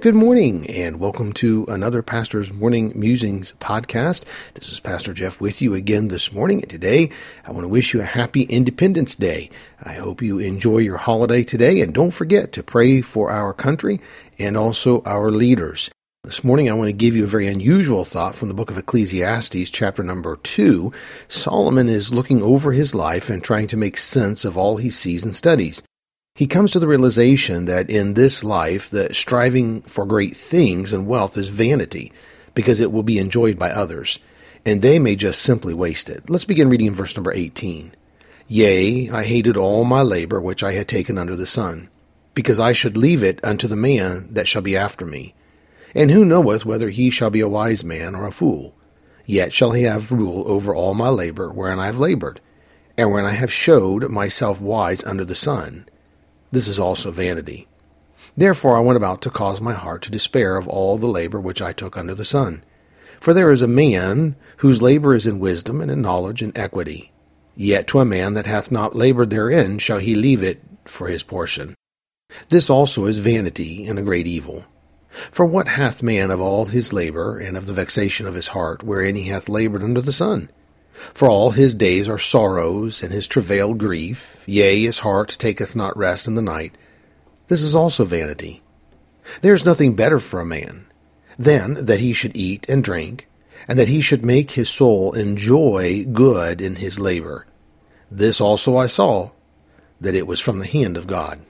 Good morning, and welcome to another Pastor's Morning Musings podcast. This is Pastor Jeff with you again this morning, and today I want to wish you a happy Independence Day. I hope you enjoy your holiday today, and don't forget to pray for our country and also our leaders. This morning I want to give you a very unusual thought from the book of Ecclesiastes, chapter number 2. Solomon is looking over his life and trying to make sense of all he sees and studies he comes to the realization that in this life, the striving for great things and wealth is vanity, because it will be enjoyed by others, and they may just simply waste it. Let's begin reading in verse number 18. Yea, I hated all my labor which I had taken under the sun, because I should leave it unto the man that shall be after me. And who knoweth whether he shall be a wise man or a fool? Yet shall he have rule over all my labor wherein I have labored, and wherein I have showed myself wise under the sun this is also vanity. Therefore I went about to cause my heart to despair of all the labor which I took under the sun. For there is a man whose labor is in wisdom and in knowledge and equity. Yet to a man that hath not labored therein shall he leave it for his portion. This also is vanity and a great evil. For what hath man of all his labor and of the vexation of his heart wherein he hath labored under the sun? For all his days are sorrows, and his travail grief, yea, his heart taketh not rest in the night. This is also vanity. There is nothing better for a man than that he should eat and drink, and that he should make his soul enjoy good in his labor. This also I saw, that it was from the hand of God.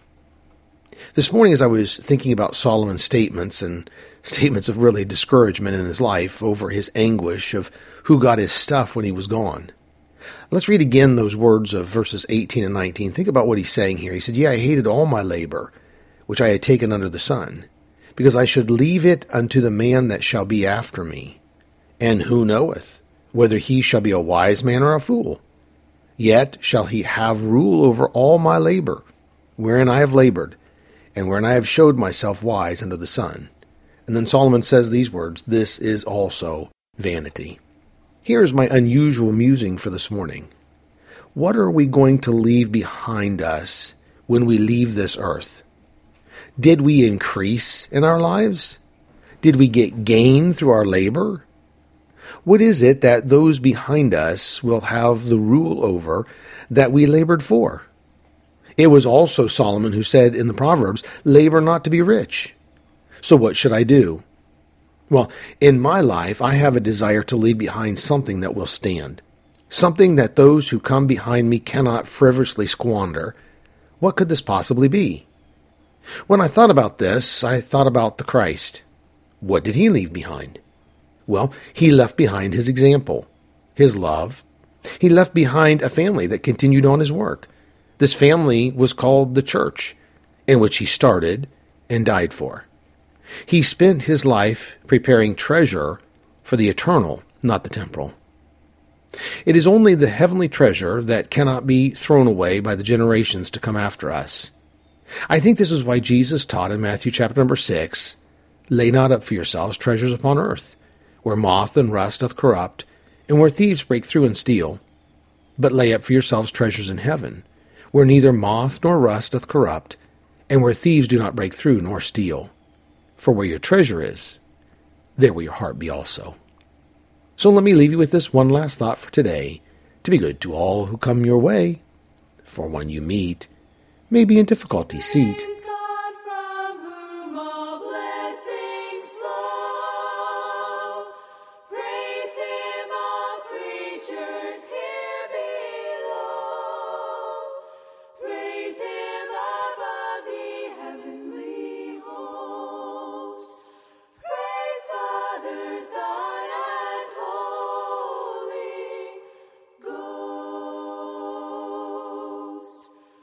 This morning, as I was thinking about Solomon's statements and statements of really discouragement in his life over his anguish of who got his stuff when he was gone. Let's read again those words of verses 18 and 19. Think about what he's saying here. He said, Yea, I hated all my labor, which I had taken under the sun, because I should leave it unto the man that shall be after me. And who knoweth whether he shall be a wise man or a fool? Yet shall he have rule over all my labor, wherein I have labored, and wherein I have showed myself wise under the sun. And then Solomon says these words This is also vanity. Here is my unusual musing for this morning. What are we going to leave behind us when we leave this earth? Did we increase in our lives? Did we get gain through our labor? What is it that those behind us will have the rule over that we labored for? It was also Solomon who said in the Proverbs, Labor not to be rich. So what should I do? Well, in my life, I have a desire to leave behind something that will stand, something that those who come behind me cannot frivolously squander. What could this possibly be? When I thought about this, I thought about the Christ. What did he leave behind? Well, he left behind his example, his love. He left behind a family that continued on his work. This family was called the church, in which he started and died for. He spent his life preparing treasure for the eternal, not the temporal. It is only the heavenly treasure that cannot be thrown away by the generations to come after us. I think this is why Jesus taught in Matthew chapter number 6 Lay not up for yourselves treasures upon earth, where moth and rust doth corrupt, and where thieves break through and steal. But lay up for yourselves treasures in heaven, where neither moth nor rust doth corrupt, and where thieves do not break through nor steal. For where your treasure is, there will your heart be also. So let me leave you with this one last thought for today to be good to all who come your way, for one you meet may be in difficulty seat